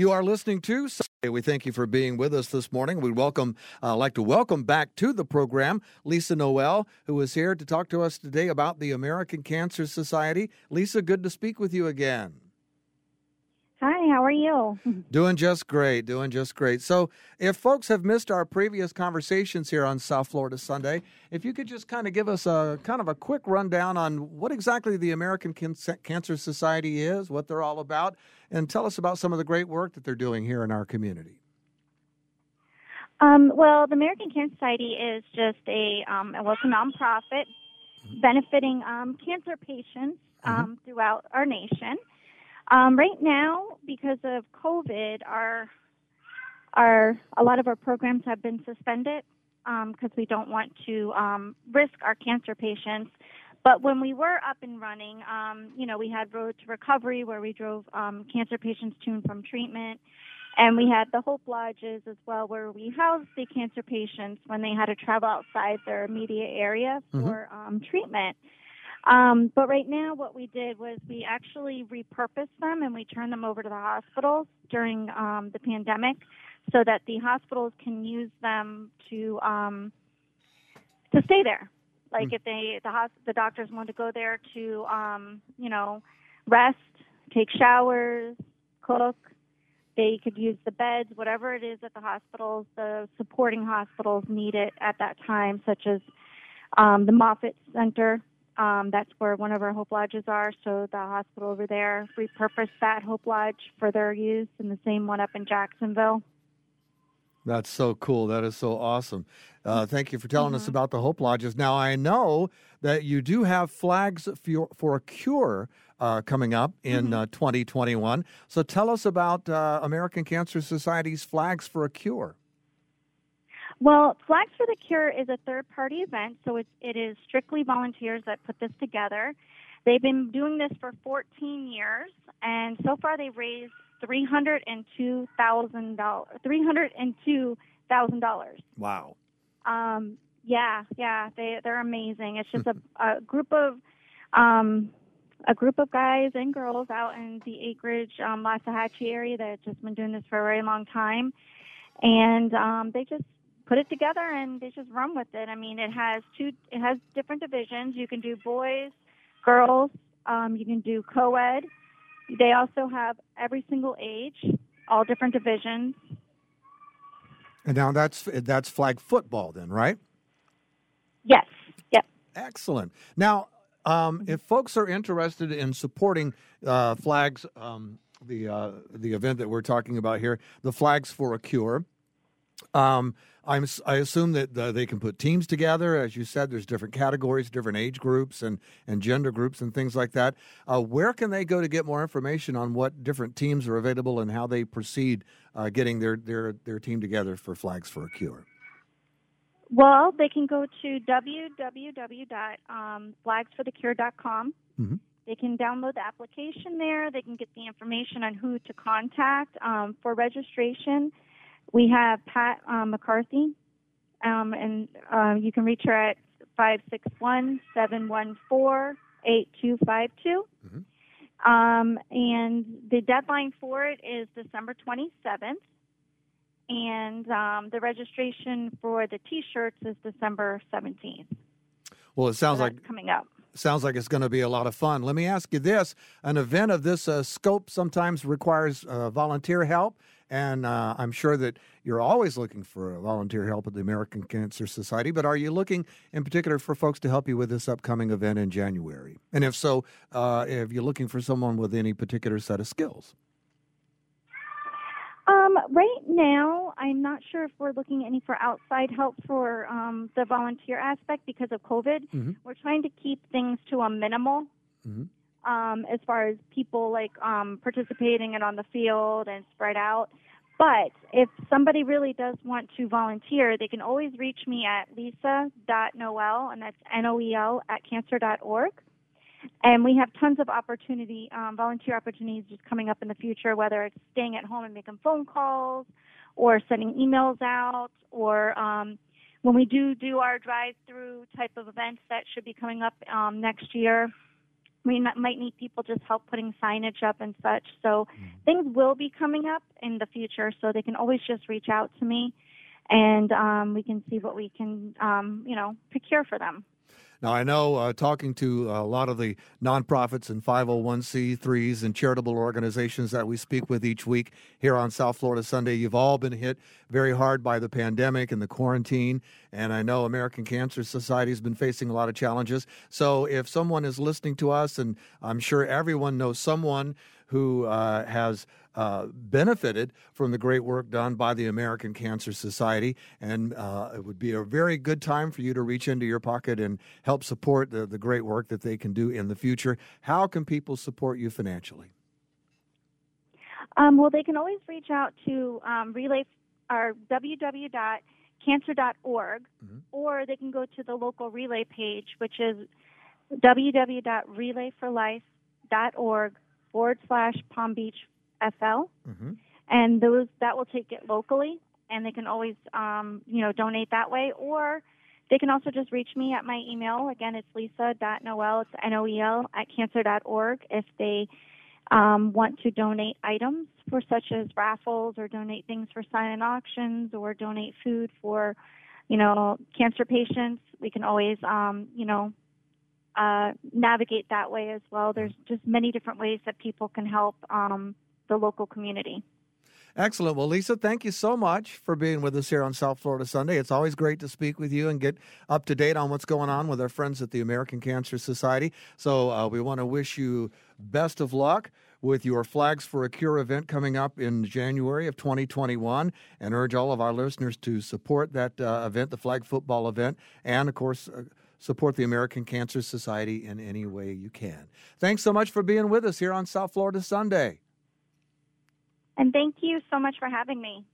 You are listening to. We thank you for being with us this morning. We welcome, uh, like to welcome back to the program Lisa Noel, who is here to talk to us today about the American Cancer Society. Lisa, good to speak with you again. Hi, how are you? Doing just great, doing just great. So, if folks have missed our previous conversations here on South Florida Sunday, if you could just kind of give us a kind of a quick rundown on what exactly the American Cancer Society is, what they're all about, and tell us about some of the great work that they're doing here in our community. Um, well, the American Cancer Society is just a um, well, it's a nonprofit mm-hmm. benefiting um, cancer patients mm-hmm. Um, throughout our nation. Um, right now, because of COVID, our our a lot of our programs have been suspended because um, we don't want to um, risk our cancer patients. But when we were up and running, um, you know, we had Road to Recovery where we drove um, cancer patients to and from treatment. And we had the Hope Lodges as well, where we housed the cancer patients when they had to travel outside their immediate area mm-hmm. for mm-hmm. um, treatment. Um, but right now, what we did was we actually repurposed them and we turned them over to the hospitals during um, the pandemic, so that the hospitals can use them to um, to stay there. Like mm if they the hosp- the doctors want to go there to um, you know rest, take showers, cook. They could use the beds, whatever it is at the hospitals, the supporting hospitals need it at that time, such as um, the Moffitt Center um, that's where one of our Hope Lodges are. So the hospital over there repurposed that Hope Lodge for their use, and the same one up in Jacksonville. That's so cool. That is so awesome. Uh, thank you for telling mm-hmm. us about the Hope Lodges. Now, I know that you do have flags for, for a cure uh, coming up in mm-hmm. uh, 2021. So tell us about uh, American Cancer Society's Flags for a Cure. Well, Flags for the Cure is a third party event, so it, it is strictly volunteers that put this together. They've been doing this for 14 years, and so far they've raised $302,000. $302,000. Wow. Um, yeah, yeah, they they're amazing. It's just a, a group of um, a group of guys and girls out in the Acreage, um, area that have just been doing this for a very long time, and um, they just put it together and they just run with it. I mean, it has two, it has different divisions. You can do boys, girls. Um, you can do co-ed. They also have every single age, all different divisions. And now that's that's flag football, then, right? Yes. Yep. Excellent. Now, um, if folks are interested in supporting uh, flags, um, the uh, the event that we're talking about here, the Flags for a Cure. Um, I'm, I assume that uh, they can put teams together. As you said, there's different categories, different age groups, and, and gender groups, and things like that. Uh, where can they go to get more information on what different teams are available and how they proceed uh, getting their, their, their team together for Flags for a Cure? Well, they can go to www.flagsforthecure.com. Mm-hmm. They can download the application there. They can get the information on who to contact um, for registration. We have Pat um, McCarthy, um, and uh, you can reach her at 561 714 8252. Mm-hmm. Um, and the deadline for it is December 27th. And um, the registration for the t shirts is December 17th. Well, it sounds so like coming up. Sounds like it's going to be a lot of fun. Let me ask you this an event of this uh, scope sometimes requires uh, volunteer help. And uh, I'm sure that you're always looking for volunteer help at the American Cancer Society, but are you looking in particular for folks to help you with this upcoming event in January? And if so, uh, if you're looking for someone with any particular set of skills? Um, right now, I'm not sure if we're looking any for outside help for um, the volunteer aspect because of COVID. Mm-hmm. We're trying to keep things to a minimal. Mm-hmm um, as far as people like um, participating and on the field and spread out. But if somebody really does want to volunteer, they can always reach me at lisa.noel, and that's N-O-E-L, at cancer.org. And we have tons of opportunity, um, volunteer opportunities just coming up in the future, whether it's staying at home and making phone calls or sending emails out or um, when we do do our drive-through type of events that should be coming up um, next year, we might need people just help putting signage up and such. So mm-hmm. things will be coming up in the future. So they can always just reach out to me, and um, we can see what we can, um, you know, procure for them. Now, I know uh, talking to a lot of the nonprofits and 501c3s and charitable organizations that we speak with each week here on South Florida Sunday, you've all been hit very hard by the pandemic and the quarantine. And I know American Cancer Society has been facing a lot of challenges. So if someone is listening to us, and I'm sure everyone knows someone who uh, has uh, benefited from the great work done by the American Cancer Society. And uh, it would be a very good time for you to reach into your pocket and help support the, the great work that they can do in the future. How can people support you financially? Um, well, they can always reach out to um, Relay, our www.cancer.org, mm-hmm. or they can go to the local Relay page, which is www.relayforlife.org forward slash Palm Beach FL, mm-hmm. and those that will take it locally, and they can always um, you know donate that way, or they can also just reach me at my email. Again, it's lisa.noel, it's N-O-E-L, at cancer.org if they um, want to donate items for such as raffles or donate things for silent auctions or donate food for, you know, cancer patients. We can always, um, you know, uh, navigate that way as well. There's just many different ways that people can help um, the local community. Excellent. Well, Lisa, thank you so much for being with us here on South Florida Sunday. It's always great to speak with you and get up to date on what's going on with our friends at the American Cancer Society. So, uh, we want to wish you best of luck with your Flags for a Cure event coming up in January of 2021 and urge all of our listeners to support that uh, event, the flag football event, and of course, uh, support the American Cancer Society in any way you can. Thanks so much for being with us here on South Florida Sunday. And thank you so much for having me.